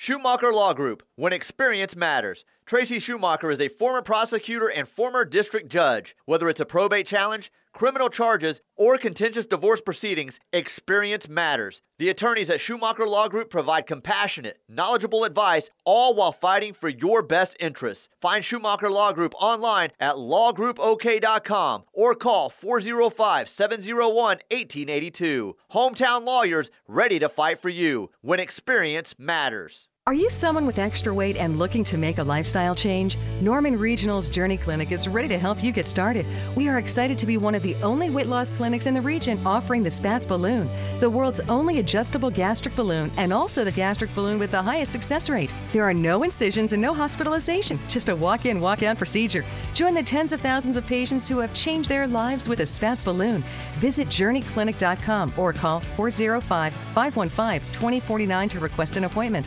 Schumacher Law Group, when experience matters. Tracy Schumacher is a former prosecutor and former district judge. Whether it's a probate challenge, criminal charges, or contentious divorce proceedings, experience matters. The attorneys at Schumacher Law Group provide compassionate, knowledgeable advice, all while fighting for your best interests. Find Schumacher Law Group online at lawgroupok.com or call 405 701 1882. Hometown lawyers ready to fight for you when experience matters. Are you someone with extra weight and looking to make a lifestyle change? Norman Regional's Journey Clinic is ready to help you get started. We are excited to be one of the only weight loss clinics in the region offering the Spatz balloon, the world's only adjustable gastric balloon, and also the gastric balloon with the highest success rate. There are no incisions and no hospitalization, just a walk in, walk out procedure. Join the tens of thousands of patients who have changed their lives with a Spatz balloon. Visit journeyclinic.com or call 405 515 2049 to request an appointment.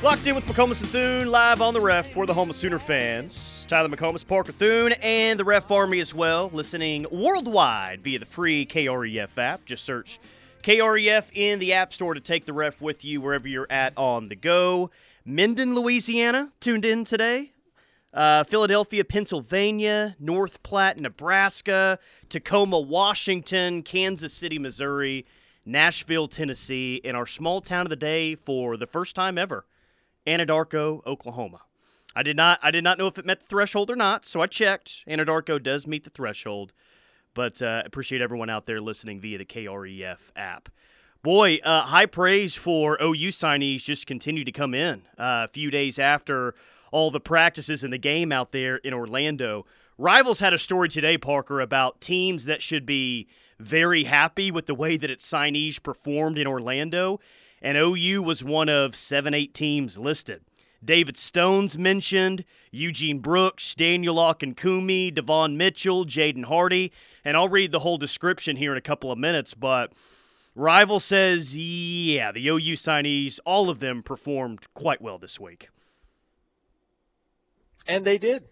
Locked in with McComas and Thune live on the ref for the home of Sooner fans. Tyler McComas, Parker Thune, and the Ref Army as well, listening worldwide via the free KREF app. Just search KREF in the App Store to take the ref with you wherever you're at on the go. Minden, Louisiana, tuned in today. Uh, Philadelphia, Pennsylvania, North Platte, Nebraska, Tacoma, Washington, Kansas City, Missouri, Nashville, Tennessee, and our small town of the day for the first time ever. Anadarko, Oklahoma. I did not I did not know if it met the threshold or not, so I checked. Anadarko does meet the threshold, but uh, appreciate everyone out there listening via the KREF app. Boy, uh, high praise for OU signees just continue to come in. Uh, a few days after all the practices and the game out there in Orlando, Rivals had a story today, Parker, about teams that should be very happy with the way that its signees performed in Orlando and OU was one of seven, eight teams listed. David Stone's mentioned, Eugene Brooks, Daniel Akinkunmi, Devon Mitchell, Jaden Hardy, and I'll read the whole description here in a couple of minutes, but Rival says, yeah, the OU signees, all of them performed quite well this week. And they did.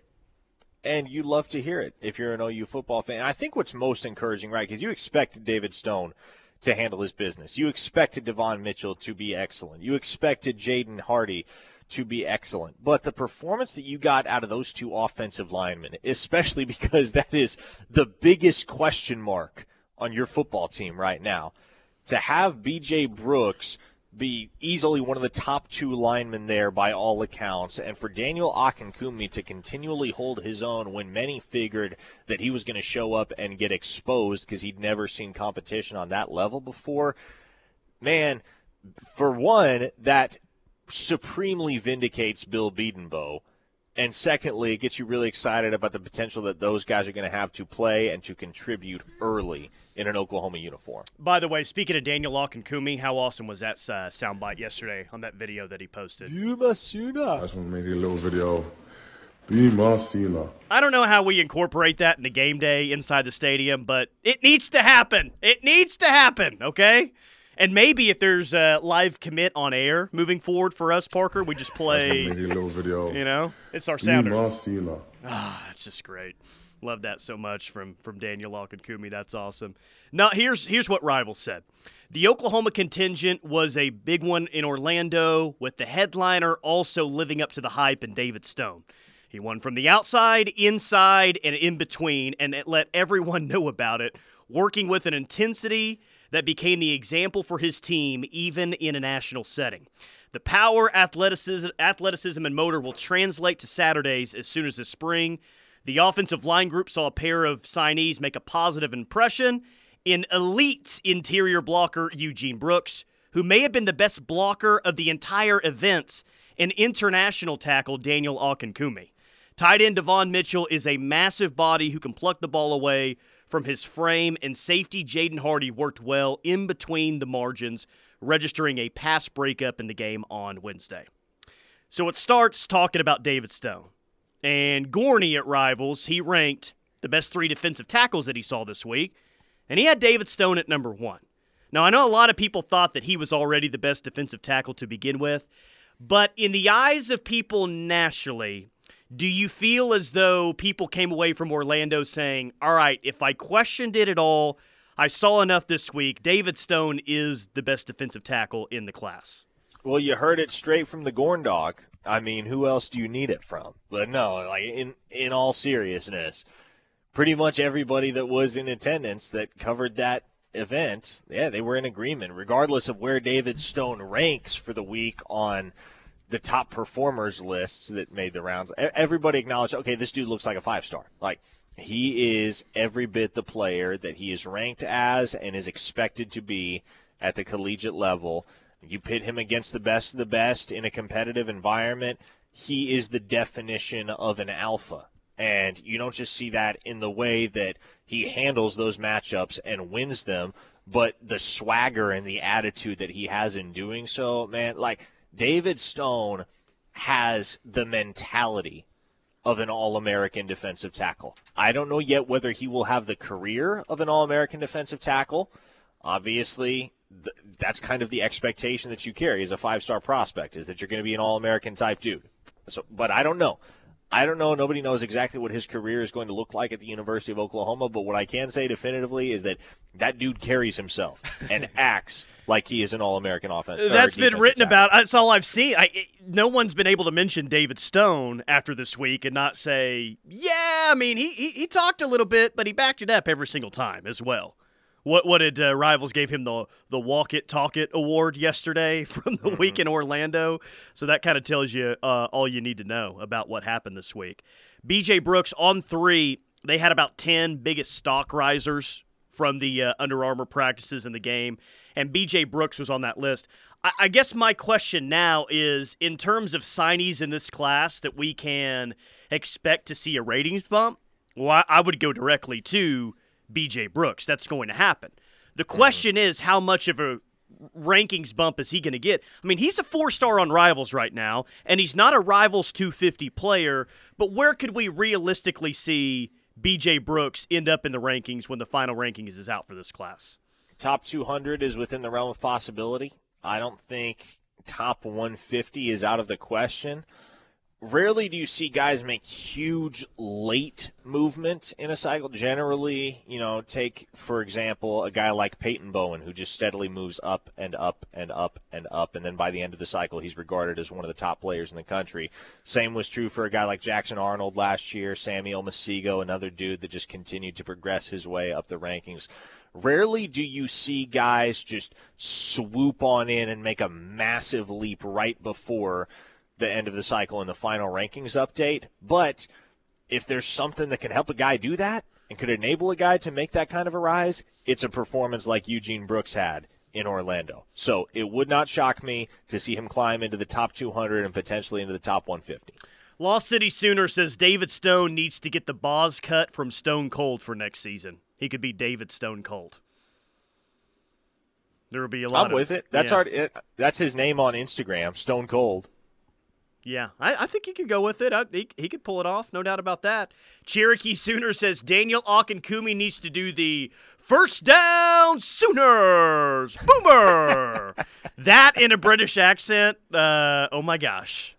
And you love to hear it if you're an OU football fan. I think what's most encouraging, right, because you expect David Stone – to handle his business. You expected Devon Mitchell to be excellent. You expected Jaden Hardy to be excellent. But the performance that you got out of those two offensive linemen, especially because that is the biggest question mark on your football team right now, to have BJ Brooks – be easily one of the top two linemen there by all accounts. And for Daniel Akinkunmi to continually hold his own when many figured that he was going to show up and get exposed because he'd never seen competition on that level before, man, for one, that supremely vindicates Bill Bedenbaugh and secondly, it gets you really excited about the potential that those guys are going to have to play and to contribute early in an Oklahoma uniform. By the way, speaking of Daniel Akinkunmi, how awesome was that uh, soundbite yesterday on that video that he posted? You must I just want to make a little video. Be Masina. I don't know how we incorporate that into game day inside the stadium, but it needs to happen. It needs to happen, okay? And maybe if there's a live commit on air moving forward for us, Parker, we just play maybe a little video. You know, it's our sounder. Ah, that's just great. Love that so much from from Daniel Akinkunmi. That's awesome. Now here's here's what Rival said. The Oklahoma contingent was a big one in Orlando, with the headliner also living up to the hype in David Stone. He won from the outside, inside, and in between, and it let everyone know about it, working with an intensity that became the example for his team even in a national setting. The power, athleticism, athleticism, and motor will translate to Saturdays as soon as the spring. The offensive line group saw a pair of signees make a positive impression in elite interior blocker Eugene Brooks, who may have been the best blocker of the entire events, and international tackle Daniel Akinkunmi. Tight end Devon Mitchell is a massive body who can pluck the ball away from his frame, and safety Jaden Hardy worked well in between the margins, registering a pass breakup in the game on Wednesday. So it starts talking about David Stone. And Gorney at Rivals, he ranked the best three defensive tackles that he saw this week, and he had David Stone at number one. Now, I know a lot of people thought that he was already the best defensive tackle to begin with, but in the eyes of people nationally, do you feel as though people came away from Orlando saying, all right, if I questioned it at all, I saw enough this week. David Stone is the best defensive tackle in the class. Well, you heard it straight from the Gorn dog. I mean, who else do you need it from? But no, like in in all seriousness, pretty much everybody that was in attendance that covered that event, yeah, they were in agreement, regardless of where David Stone ranks for the week on the top performers lists that made the rounds. Everybody acknowledged, okay, this dude looks like a five star. Like he is every bit the player that he is ranked as and is expected to be at the collegiate level. You pit him against the best of the best in a competitive environment. He is the definition of an alpha. And you don't just see that in the way that he handles those matchups and wins them, but the swagger and the attitude that he has in doing so, man. Like, David Stone has the mentality of an All American defensive tackle. I don't know yet whether he will have the career of an All American defensive tackle. Obviously, th- that's kind of the expectation that you carry as a five star prospect is that you're going to be an All American type dude. So, but I don't know. I don't know. Nobody knows exactly what his career is going to look like at the University of Oklahoma. But what I can say definitively is that that dude carries himself and acts like he is an All-American offense. That's been written about. That's all I've seen. I, no one's been able to mention David Stone after this week and not say, "Yeah." I mean, he, he he talked a little bit, but he backed it up every single time as well. What what did uh, Rivals gave him the the Walk It Talk It award yesterday from the mm-hmm. week in Orlando? So that kind of tells you uh, all you need to know about what happened this week. B.J. Brooks on three. They had about ten biggest stock risers from the uh, Under Armour practices in the game, and B.J. Brooks was on that list. I, I guess my question now is, in terms of signees in this class that we can expect to see a ratings bump. Well, I, I would go directly to BJ Brooks. That's going to happen. The mm-hmm. question is how much of a rankings bump is he going to get? I mean, he's a four star on Rivals right now, and he's not a Rivals 250 player, but where could we realistically see BJ Brooks end up in the rankings when the final rankings is out for this class? Top 200 is within the realm of possibility. I don't think top 150 is out of the question rarely do you see guys make huge late movements in a cycle. Generally, you know, take for example a guy like Peyton Bowen who just steadily moves up and up and up and up, and then by the end of the cycle, he's regarded as one of the top players in the country. Same was true for a guy like Jackson Arnold last year, Samuel Masigo, another dude that just continued to progress his way up the rankings. Rarely do you see guys just swoop on in and make a massive leap right before the end of the cycle in the final rankings update. But if there's something that can help a guy do that and could enable a guy to make that kind of a rise, it's a performance like Eugene Brooks had in Orlando. So it would not shock me to see him climb into the top 200 and potentially into the top 150. Lost City Sooner says David Stone needs to get the boss cut from Stone Cold for next season. He could be David Stone Cold. There will be a lot. I'm with it. That's yeah. It, that's his name on Instagram, Stone Cold. Yeah, I, I, think he could go with it. I, he, he could pull it off, no doubt about that. Cherokee Sooner says Daniel Akinkunmi needs to do the first down Sooners boomer. that in a British accent, uh, oh my gosh.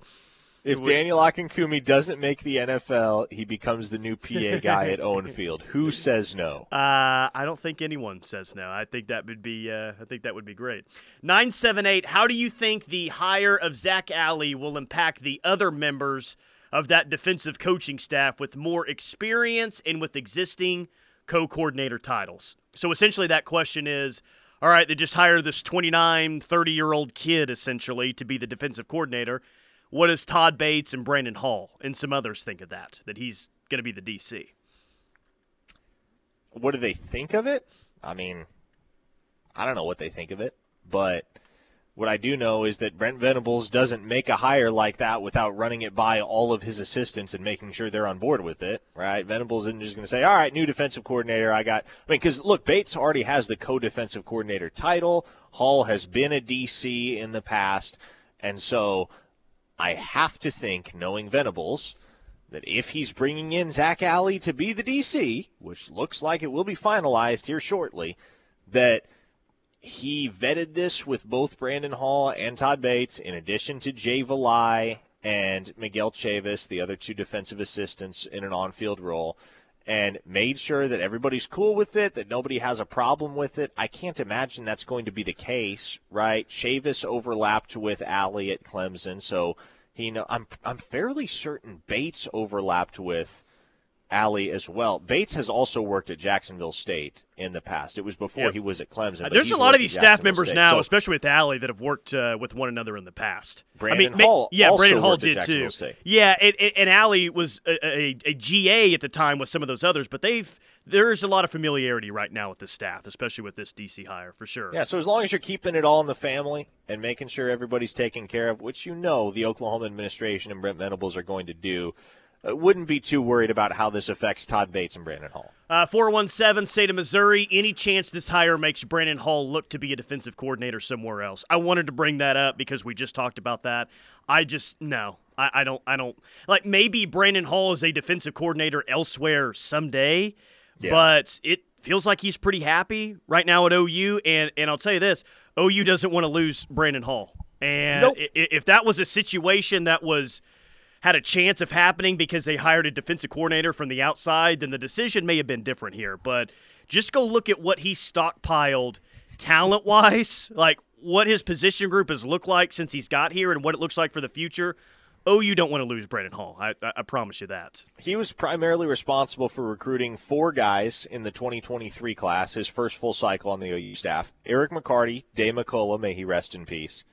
If Daniel Akinkunmi doesn't make the NFL, he becomes the new PA guy at Owen Field. Who says no? Uh, I don't think anyone says no. I think that would be. Uh, I think that would be great. Nine seven eight. How do you think the hire of Zach Alley will impact the other members of that defensive coaching staff with more experience and with existing co-coordinator titles? So essentially, that question is: all right, they just hired this 29, 30 year old kid essentially to be the defensive coordinator. What does Todd Bates and Brandon Hall and some others think of that? That he's going to be the DC? What do they think of it? I mean, I don't know what they think of it, but what I do know is that Brent Venables doesn't make a hire like that without running it by all of his assistants and making sure they're on board with it, right? Venables isn't just going to say, all right, new defensive coordinator, I got. I mean, because look, Bates already has the co defensive coordinator title. Hall has been a DC in the past. And so I have to think, knowing Venables, that if he's bringing in Zach Alley to be the DC, which looks like it will be finalized here shortly, that – he vetted this with both Brandon Hall and Todd Bates, in addition to Jay Valai and Miguel Chavis, the other two defensive assistants in an on field role, and made sure that everybody's cool with it, that nobody has a problem with it. I can't imagine that's going to be the case, right? Chavis overlapped with Alley at Clemson, so he know I'm I'm fairly certain Bates overlapped with Alley as well. Bates has also worked at Jacksonville State in the past. It was before he was at Clemson. There's a lot of these staff members State. now, so, especially with Alley, that have worked uh, with one another in the past. Brandon I mean, Hall, yeah, Brandon Hall did too. State. Yeah, and, and Alley was a, a, a, GA at the time with some of those others, but they've there's a lot of familiarity right now with the staff, especially with this DC hire for sure. Yeah, so as long as you're keeping it all in the family and making sure everybody's taken care of, which you know the Oklahoma administration and Brent Venables are going to do wouldn't be too worried about how this affects Todd Bates and Brandon Hall. Uh, 417 State of Missouri. Any chance this hire makes Brandon Hall look to be a defensive coordinator somewhere else? I wanted to bring that up because we just talked about that. I just no. I, I don't I don't like maybe Brandon Hall is a defensive coordinator elsewhere someday, yeah. but it feels like he's pretty happy right now at OU and and I'll tell you this, OU doesn't want to lose Brandon Hall. And nope. if that was a situation that was – had a chance of happening because they hired a defensive coordinator from the outside, then the decision may have been different here. But just go look at what he stockpiled talent wise, like what his position group has looked like since he's got here and what it looks like for the future. Oh, you don't want to lose Brandon Hall. I, I, promise you that. He was primarily responsible for recruiting four guys in the 2023 class, his first full cycle on the OU staff. Eric McCarty, Dave McCullough, may he rest in peace,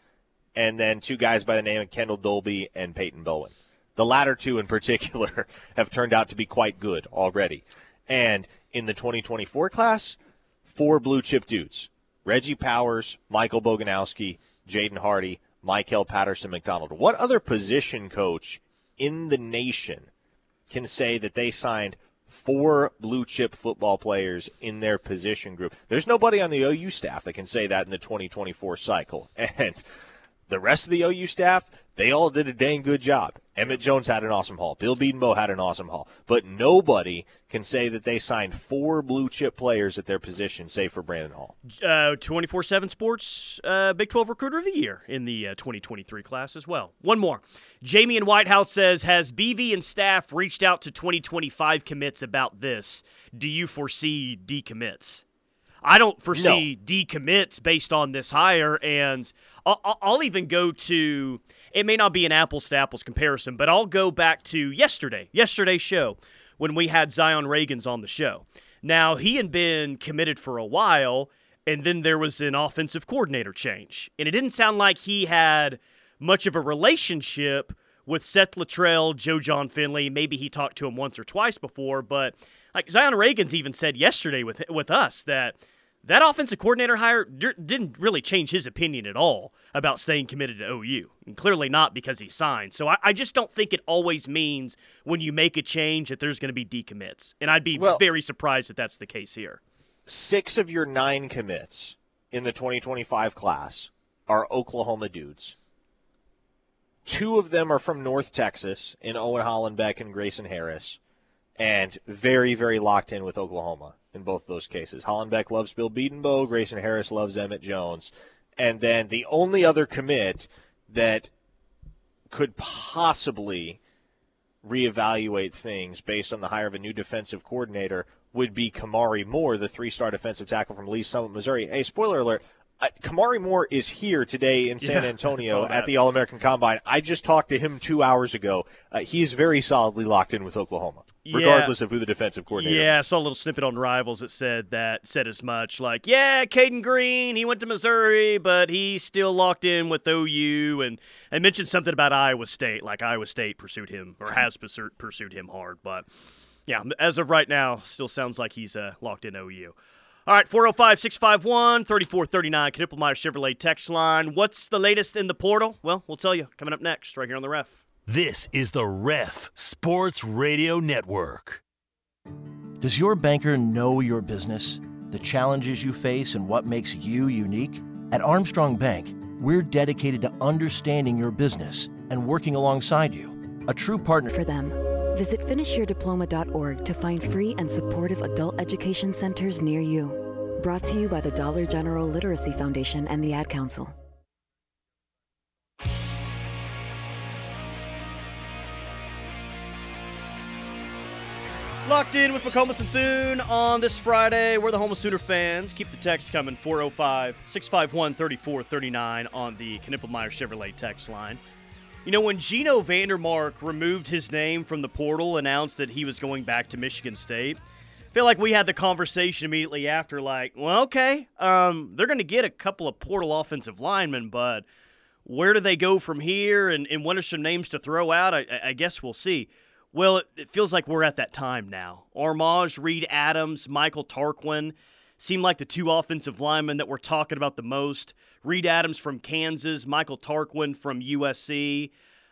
and then two guys by the name of Kendel Dolby and Peyton Bowen. The latter two in particular have turned out to be quite good already. And in the 2024 class, four blue chip dudes Reggie Powers, Michael Boganowski, Jaden Hardy, Michael Patterson McDonald. What other position coach in the nation can say that they signed four blue chip football players in their position group? There's nobody on the OU staff that can say that in the 2024 cycle. And the rest of the OU staff, they all did a dang good job. Emmett Jones had an awesome haul. Bill Bedenbaugh had an awesome haul. But nobody can say that they signed four blue chip players at their position, save for Brandon Hall. Uh, 24 7 Sports uh, Big 12 Recruiter of the Year in the uh, 2023 class as well. One more. Jamie in Whitehouse says Has BV and staff reached out to 2025 commits about this? Do you foresee decommits? I don't foresee no. decommits based on this hire, and I'll, I'll, even go to. It may not be an apples to apples comparison, but I'll go back to yesterday, yesterday's show when we had Zion Ragins on the show. Now he had been committed for a while, and then there was an offensive coordinator change, and it didn't sound like he had much of a relationship with Seth Littrell, Joe Jon Finley. Maybe he talked to him once or twice before, but like Zion Ragins even said yesterday with with us that that offensive coordinator hire didn't really change his opinion at all about staying committed to OU. And clearly not because he signed. So I, I, just don't think it always means when you make a change that there's going to be decommits. And I'd be well, very surprised if that's the case here. Six of your nine commits in the 2025 class are Oklahoma dudes. Two of them are from North Texas in Owen Hollenbeck and Grayson Harris, and very, very locked in with Oklahoma in both those cases. Hollenbeck loves Bill Bedenbaugh. Grayson Harris loves Emmett Jones. And then the only other commit that could possibly reevaluate things based on the hire of a new defensive coordinator would be Kamari Moore, the three-star defensive tackle from Lee's Summit, Missouri. Hey, spoiler alert, uh, Kamari Moore is here today in San Yeah, Antonio at the All American Combine. I just talked to him two hours ago. Uh, he is very solidly locked in with Oklahoma, Yeah. regardless of who the defensive coordinator. Yeah, I saw a little snippet on Rivals that said that said as much. Like, yeah, Caden Green, he went to Missouri, but he's still locked in with OU, and I mentioned something about Iowa State. Like Iowa State pursued him or has pursued pursued him hard, but yeah, as of right now, still sounds like he's uh, locked in OU. All right, 405 651 3439, Knippelmeyer Chevrolet text line. What's the latest in the portal? Well, we'll tell you coming up next, right here on the ref. This is the Ref Sports Radio Network. Does your banker know your business, the challenges you face, and what makes you unique? At Armstrong Bank, we're dedicated to understanding your business and working alongside you. A true partner for them. Visit finishyourdiploma.org to find free and supportive adult education centers near you. Brought to you by the Dollar General Literacy Foundation and the Ad Council. Locked in with McComas and Thune on this Friday. We're the Home of Sooner fans. Keep the text coming 405 651 3439 on the Knippelmeyer Chevrolet text line. You know, when Geno VanDeMark removed his name from the portal, announced that he was going back to Michigan State, I feel like we had the conversation immediately after, like, well, okay, um, they're going to get a couple of portal offensive linemen, but where do they go from here and, and what are some names to throw out? I, I guess we'll see. Well, it, it feels like we're at that time now. Armaj, Reed Adams, Michael Tarquin seem like the two offensive linemen that we're talking about the most. Reed Adams from Kansas, Michael Tarquin from USC.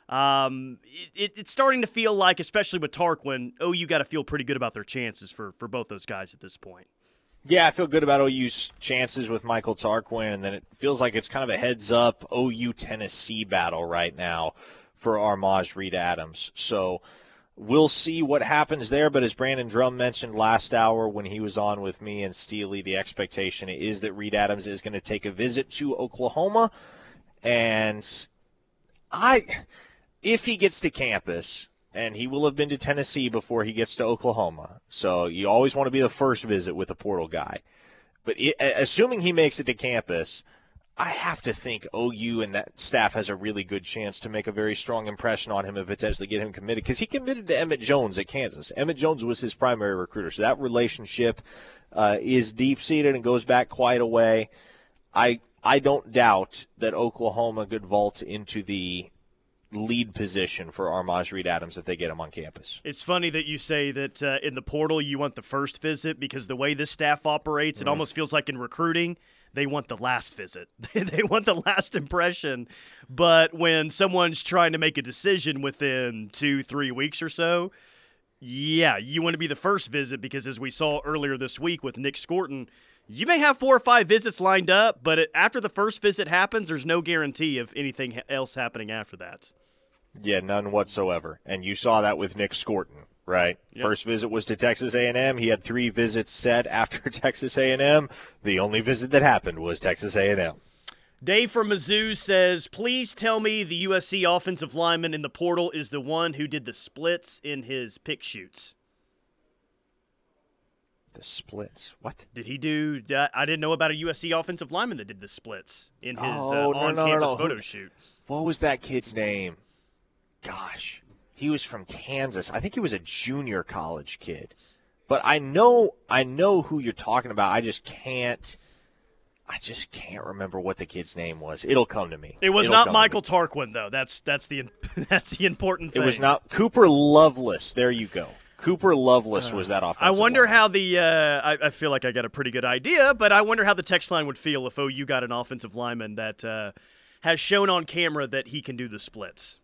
Um, it, it, it's starting to feel like, especially with Tarquin, you got to feel pretty good about their chances for, for both those guys at this point. Yeah, I feel good about OU's chances with Michael Tarquin, and then it feels like it's kind of a heads up OU Tennessee battle right now for Armaj Reed Adams. So we'll see what happens there. But as Brandon Drumm mentioned last hour when he was on with me and Steely, the expectation is that Reed Adams is going to take a visit to Oklahoma. And I, if he gets to campus, and he will have been to Tennessee before he gets to Oklahoma. So you always want to be the first visit with a portal guy. But it, assuming he makes it to campus, I have to think OU and that staff has a really good chance to make a very strong impression on him and potentially get him committed because he committed to Emmett Jones at Kansas. Emmett Jones was his primary recruiter, so that relationship uh, is deep seated and goes back quite a way. I I don't doubt that Oklahoma could vault into the lead position for Armaj Reed Adams if they get him on campus. It's funny that you say that uh, in the portal you want the first visit because the way this staff operates, it almost feels like in recruiting they want the last visit. they want the last impression. But when someone's trying to make a decision within two, three weeks or so, yeah, you want to be the first visit because as we saw earlier this week with Nick Scourton, you may have four or five visits lined up, but it, after the first visit happens, there's no guarantee of anything else happening after that. Yeah, none whatsoever. And you saw that with Nick Scourton, right? Yep. First visit was to Texas A&M. He had three visits set after Texas A&M. The only visit that happened was Texas A&M. Dave from Mizzou says, "Please tell me the USC offensive lineman in the portal is the one who did the splits in his pick shoots. The splits. What? Did he do? I didn't know about a USC offensive lineman that did the splits in his Oh, uh, no, on-campus no, no. photo shoot. What was that kid's name? Gosh, he was from Kansas. I think he was a junior college kid. But I know I know who you're talking about. I just can't I just can't remember what the kid's name was. It'll come to me. It was It'll not come to me. Michael Tarquin though. That's that's the that's the important thing. It was not Cooper Lovelace. There you go. Cooper Lovelace was that offensive. I wonder lineman. how the uh, I, I feel like I got a pretty good idea, but I wonder how the text line would feel if OU got an offensive lineman that uh, has shown on camera that he can do the splits.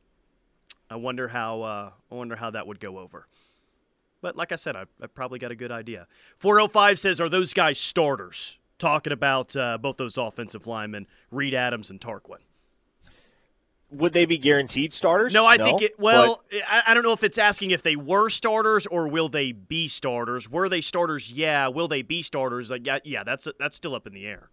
I wonder how uh, I wonder how that would go over. But like I said, I, I probably got a good idea. 405 says, Are those guys starters? Talking about uh, both those offensive linemen, Reed Adams and Tarquin. would they be guaranteed starters? No, I think it. Well, but I, I don't know if it's asking if they were starters or will they be starters. Were they starters? Yeah. Will they be starters? Like, yeah, yeah. That's that's still up in the air.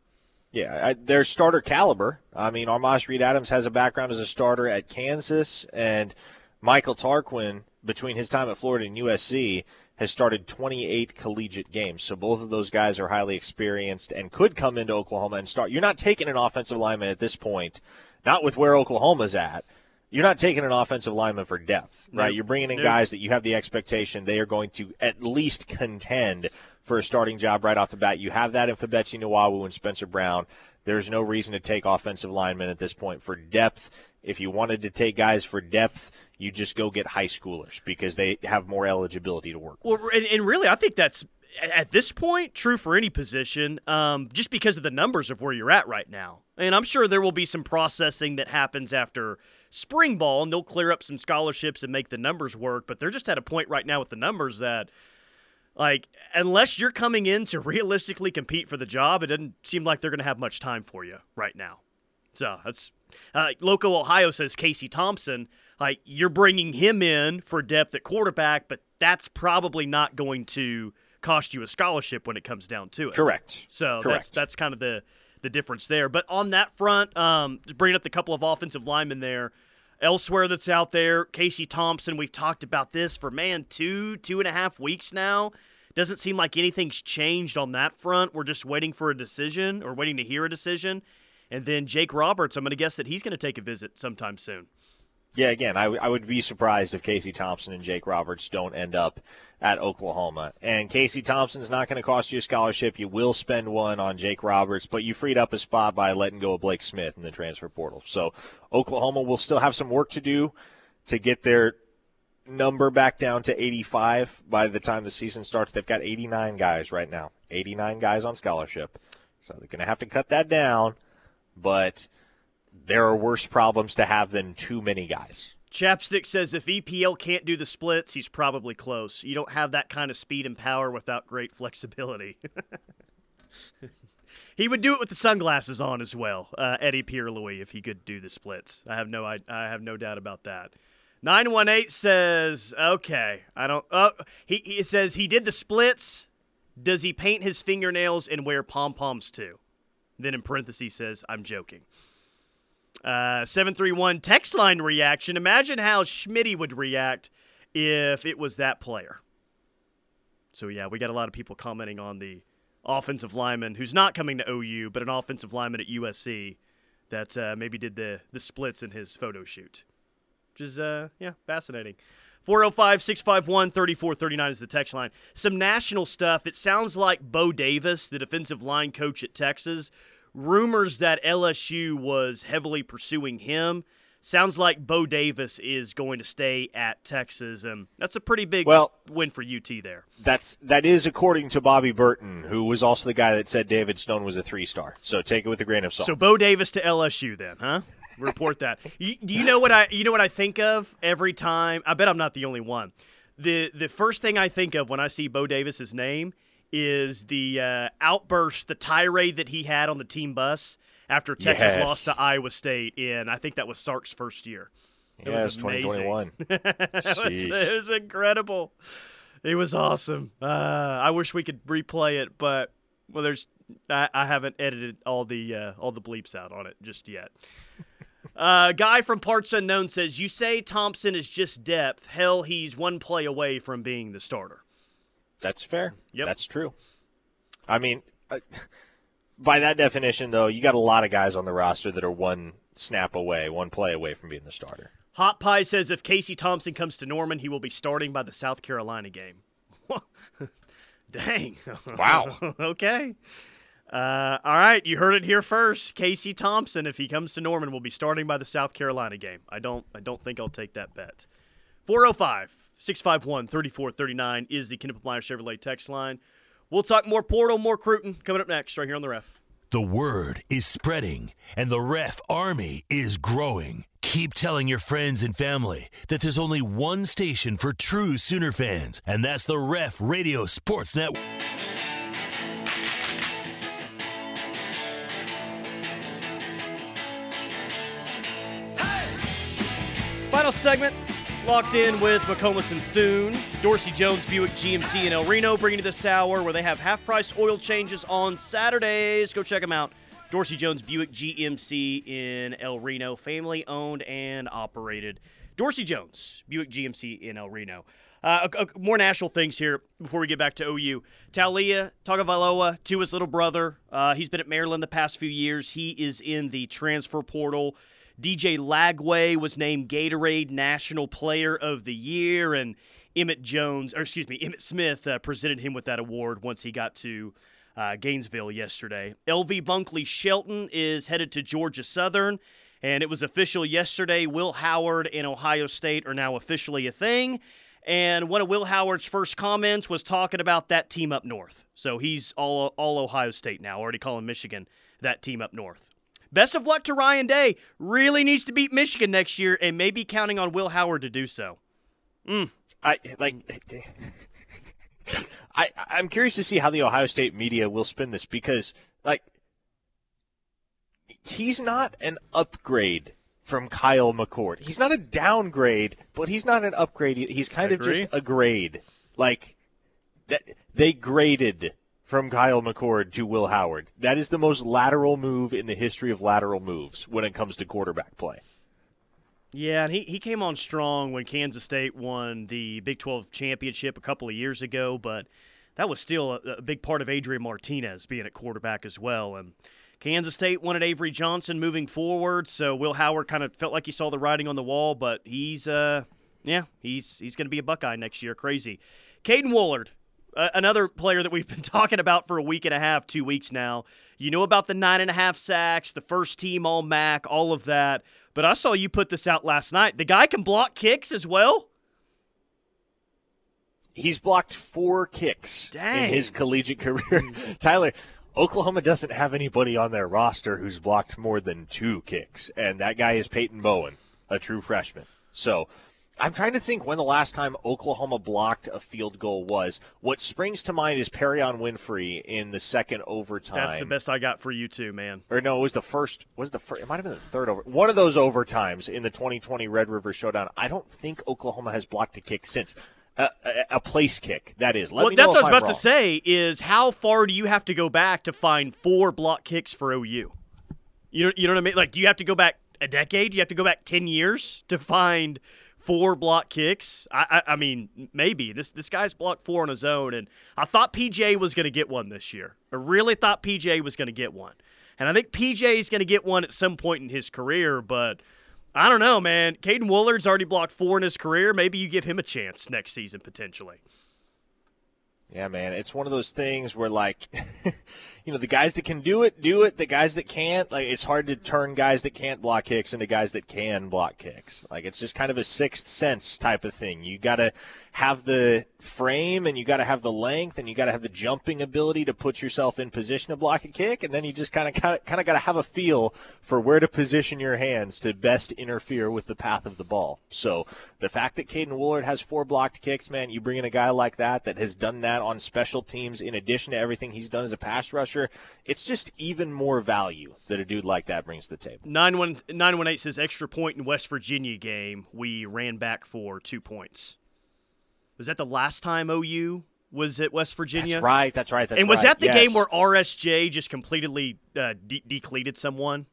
Yeah, I, they're starter caliber. I mean, Armaj Reed Adams has a background as a starter at Kansas, and Michael Tarquin, between his time at Florida and USC, has started 28 collegiate games. So both of those guys are highly experienced and could come into Oklahoma and start. You're not taking an offensive lineman at this point, not with where Oklahoma's at. You're not taking an offensive lineman for depth, right? Nope. You're bringing in nope. guys that you have the expectation they are going to at least contend for a starting job right off the bat. You have that in Febechi Nwaiwu and Spencer Brown. There's no reason to take offensive linemen at this point for depth. If you wanted to take guys for depth, you just go get high schoolers because they have more eligibility to work. With. Well, and, and really, I think that's at this point true for any position, um, just because of the numbers of where you're at right now. And I'm sure there will be some processing that happens after spring ball, and they'll clear up some scholarships and make the numbers work. But they're just at a point right now with the numbers that like, unless you're coming in to realistically compete for the job, it doesn't seem like they're going to have much time for you right now. So that's uh, local Ohio says Casey Thompson. Like you're bringing him in for depth at quarterback, but that's probably not going to cost you a scholarship when it comes down to it. Correct. So Correct. that's that's kind of the the difference there. But on that front, um, bringing up the couple of offensive linemen there. Elsewhere that's out there, Casey Thompson, we've talked about this for, man, two, two and a half weeks now. Doesn't seem like anything's changed on that front. We're just waiting for a decision or waiting to hear a decision. And then Jake Roberts, I'm going to guess that he's going to take a visit sometime soon. Yeah, again, I, w- I would be surprised if Casey Thompson and Jake Roberts don't end up at Oklahoma. And Casey Thompson's not going to cost you a scholarship. You will spend one on Jake Roberts, but you freed up a spot by letting go of Blake Smith in the transfer portal. So Oklahoma will still have some work to do to get their number back down to 85 by the time the season starts. They've got 89 guys right now, 89 guys on scholarship. So they're going to have to cut that down, but – there are worse problems to have than too many guys. Chapstick says if EPL can't do the splits, he's probably close. You don't have that kind of speed and power without great flexibility. he would do it with the sunglasses on as well, uh, Eddy Pierre Louis, if he could do the splits. I have no, I, I have no doubt about that. 918 says, okay, I don't, oh, he, he says he did the splits. Does he paint his fingernails and wear pom poms too? Then in parentheses says, I'm joking. Uh, 731 text line reaction. Imagine how Schmitty would react if it was that player. So, yeah, we got a lot of people commenting on the offensive lineman who's not coming to OU, but an offensive lineman at USC that uh, maybe did the, the splits in his photo shoot, which is, uh, yeah, fascinating. 405 651 3439 is the text line. Some national stuff. It sounds like Bo Davis, the defensive line coach at Texas, rumors that LSU was heavily pursuing him. Sounds like Bo Davis is going to stay at Texas, and that's a pretty big well, win for UT there. That's that is according to Bobby Burton, who was also the guy that said David Stone was a three star. So take it with a grain of salt. So Bo Davis to LSU, then, huh? Report that. You, do you know what I? You know what I think of every time? I bet I'm not the only one. The the first thing I think of when I see Bo Davis's name is the uh, outburst, the tirade that he had on the team bus after Texas yes. lost to Iowa State in, I think that was Sark's first year. It yeah, was, 2021. it, was, it was incredible. It was awesome. Uh, I wish we could replay it, but well, there's I, I haven't edited all the uh, all the bleeps out on it just yet. uh, guy from Parts Unknown says, "You say Thompson is just depth. Hell, he's one play away from being the starter." That's fair. Yep. That's true. I mean, uh, by that definition, though, you got a lot of guys on the roster that are one snap away, one play away from being the starter. Hot Pie says if Casey Thompson comes to Norman, he will be starting by the South Carolina game. Dang. Wow. okay. Uh, all right, you heard it here first. Casey Thompson, if he comes to Norman, will be starting by the South Carolina game. I don't, I don't think I'll take that bet. 405 651 3439 is the Knippelmeyer Chevrolet text line. We'll talk more portal, more Cruton coming up next, right here on the ref. The word is spreading, and the ref army is growing. Keep telling your friends and family that there's only one station for true Sooner fans, and that's the Ref Radio Sports Network. Final segment Locked in with McComas and Thune, Dorsey Jones Buick GMC in El Reno, bringing you this hour where they have half price oil changes on Saturdays. Go check them out. Dorsey Jones Buick GMC in El Reno, family owned and operated. Dorsey Jones Buick GMC in El Reno. Uh, more national things here before we get back to OU. Taulia Tagovailoa, his little brother. Uh, he's been at Maryland the past few years. He is in the transfer portal. DJ Lagway was named Gatorade National Player of the Year, and Emmett Jones, or excuse me, Emmitt Smith uh, presented him with that award once he got to uh, Gainesville yesterday. LV Bunkley Shelton is headed to Georgia Southern. And it was official yesterday. Will Howard and Ohio State are now officially a thing. And one of Will Howard's first comments was talking about that team up north. So he's all, all Ohio State now, already calling Michigan that team up north. Best of luck to Ryan Day. Really needs to beat Michigan next year and maybe counting on Will Howard to do so. Mm. I like I I'm curious to see how the Ohio State media will spin this because like he's not an upgrade from Kyle McCord. He's not a downgrade, but he's not an upgrade. He's kind of just a grade. Like that they graded from Kyle McCord to Will Howard. That is the most lateral move in the history of lateral moves when it comes to quarterback play. Yeah, and he, he came on strong when Kansas State won the Big 12 championship a couple of years ago, but that was still a, a big part of Adrian Martinez being at quarterback as well. And Kansas State wanted Avery Johnson moving forward, so Will Howard kind of felt like he saw the writing on the wall, but he's uh yeah, he's he's going to be a Buckeye next year. Crazy. Caden Woolard, uh, another player that we've been talking about for a week and a half, two weeks now. You know about the nine and a half sacks, the first team All MAC, all of that. But I saw you put this out last night. The guy can block kicks as well. He's blocked four kicks Dang. in his collegiate career. Tyler, Oklahoma doesn't have anybody on their roster who's blocked more than two kicks, and that guy is Peyton Bowen, a true freshman. So I'm trying to think when the last time Oklahoma blocked a field goal was. What springs to mind is Perrion Winfrey in the second overtime. That's the best I got for you too, man. Or no, it was the first. Was the first? It might have been the third over. One of those overtimes in the 2020 Red River Showdown. I don't think Oklahoma has blocked a kick since. A, a, place kick. That is. Let well, that's what I was I'm about wrong. to say. Is how far do you have to go back to find four block kicks for OU? You know, you know what I mean? Like, do you have to go back a decade? Do you have to go back ten years to find four block kicks? I, I, I mean, maybe this this guy's blocked four on his own, and I thought PJ was going to get one this year. I really thought PJ was going to get one, and I think PJ is going to get one at some point in his career, but. I don't know, man. Caden Woolard's already blocked four in his career. Maybe you give him a chance next season potentially. Yeah, man. It's one of those things where, like, you know, the guys that can do it, do it. The guys that can't, like, it's hard to turn guys that can't block kicks into guys that can block kicks. Like, it's just kind of a sixth sense type of thing. You got to have the frame and you got to have the length and you got to have the jumping ability to put yourself in position to block a kick. And then you just kind of, kind of, got to have a feel for where to position your hands to best interfere with the path of the ball. So the fact that Caden Woolard has four blocked kicks, man, you bring in a guy like that that has done that on special teams in addition to everything he's done as a pass rusher, it's just even more value that a dude like that brings to the table. 918 says extra point in West Virginia game. We ran back for two points. Was that the last time OU was at West Virginia? That's right. That's right. That's and was right. that the yes. game where RSJ just completely uh, de- decleated someone?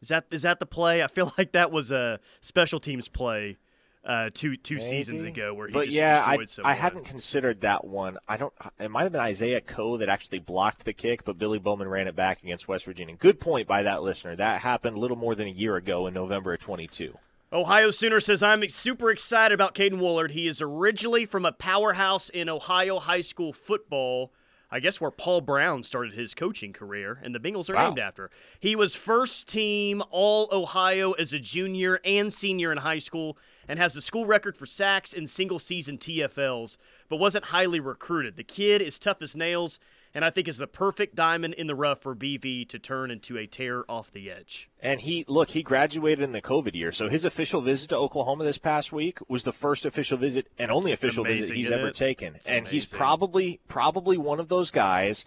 Is that is that the play? I feel like that was a special teams play uh, two two Maybe. seasons ago where he but just yeah, destroyed I, someone. I hadn't considered that one. I don't. It might have been Isaiah Coe that actually blocked the kick, but Billy Bowman ran it back against West Virginia. Good point by that listener. That happened a little more than a year ago in November of 22. Ohio Sooner says, I'm super excited about Caden Woolard. He is originally from a powerhouse in Ohio high school football. I guess where Paul Brown started his coaching career, and the Bengals are Wow. named after. He was first team All Ohio as a junior and senior in high school, and has the school record for sacks and single season TFLs, but wasn't highly recruited. The kid is tough as nails, and I think is the perfect diamond in the rough for BV to turn into a tear off the edge. And he look, he graduated in the COVID year, so his official visit to Oklahoma this past week was the first official visit and only It's official amazing, visit he's ever it? taken. It's and he's probably probably one of those guys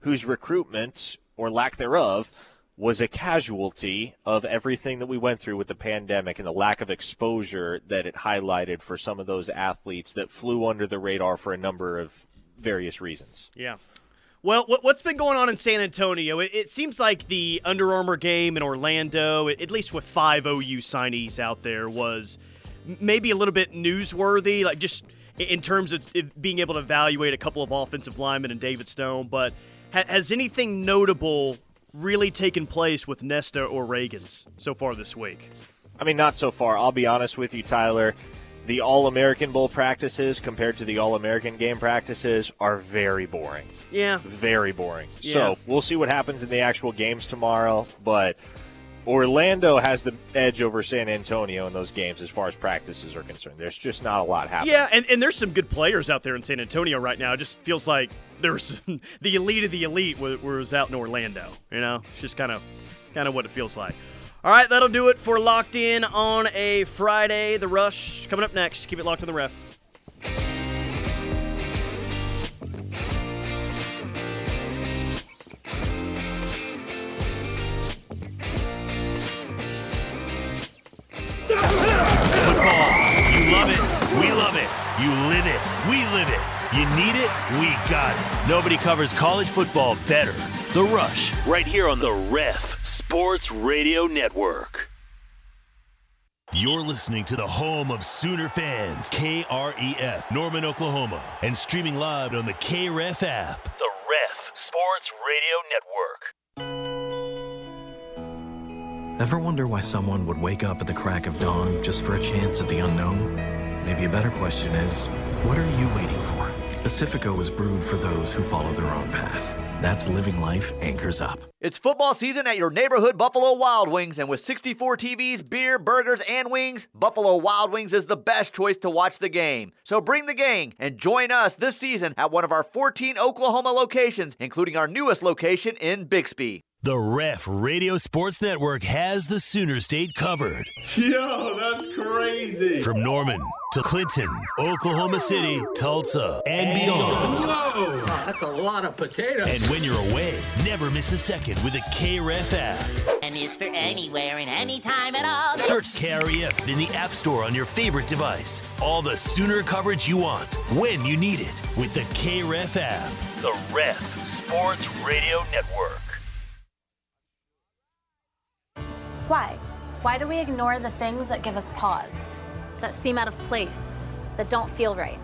whose recruitment or lack thereof was a casualty of everything that we went through with the pandemic and the lack of exposure that it highlighted for some of those athletes that flew under the radar for a number of various reasons. Yeah. Well, what, what's been going on in San Antonio? It, it seems like the Under Armour game in Orlando, at least with five OU signees out there, was maybe a little bit newsworthy, like just in terms of being able to evaluate a couple of offensive linemen and David Stone. But has anything notable really taken place with Nesta or Ragins so far this week? I mean, not so far. I'll be honest with you, Tyler. The All American Bowl practices compared to the All American game practices are very boring. Yeah. Very boring. Yeah. So we'll see what happens in the actual games tomorrow. But Orlando has the edge over San Antonio in those games as far as practices are concerned. There's just not a lot happening. Yeah, and, and there's some good players out there in San Antonio right now. It just feels like there's the elite of the elite was out in Orlando. You know, it's just kind of kind of what it feels like. All right, that'll do it for Locked In on a Friday. The Rush coming up next. Keep it locked on the ref. You live it. We live it. You need it. We got it. Nobody covers college football better. The Rush. Right here on the Ref Sports Radio Network. You're listening to the home of Sooner fans, KREF, Norman, Oklahoma, and streaming live on the KREF app. The Ref Sports Radio Network. Ever wonder why someone would wake up at the crack of dawn just for a chance at the unknown? Maybe a better question is, what are you waiting for? Pacifico is brewed for those who follow their own path. That's living life anchors up. It's football season at your neighborhood Buffalo Wild Wings, and with 64 TVs, beer, burgers, and wings, Buffalo Wild Wings is the best choice to watch the game. So bring the gang and join us this season at one of our 14 Oklahoma locations, including our newest location in Bixby. The Ref Radio Sports Network has the Sooner State covered. Yo, that's crazy. From Norman to Clinton, Oklahoma City, Tulsa, and beyond. Whoa, that's a lot of potatoes. And when you're away, never miss a second with the KREF app. And is for anywhere and anytime at all. Search KREF in the App Store on your favorite device. All the Sooner coverage you want, when you need it, with the KREF app. The Ref Sports Radio Network. Why? Why do we ignore the things that give us pause, that seem out of place, that don't feel right?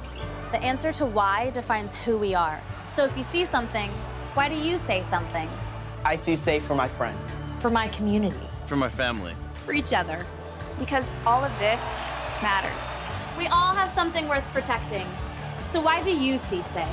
The answer to why defines who we are. So if you see something, why do you say something? I see safe for my friends, For my community. For my family. For each other. Because all of this matters. We all have something worth protecting. So why do you see safe?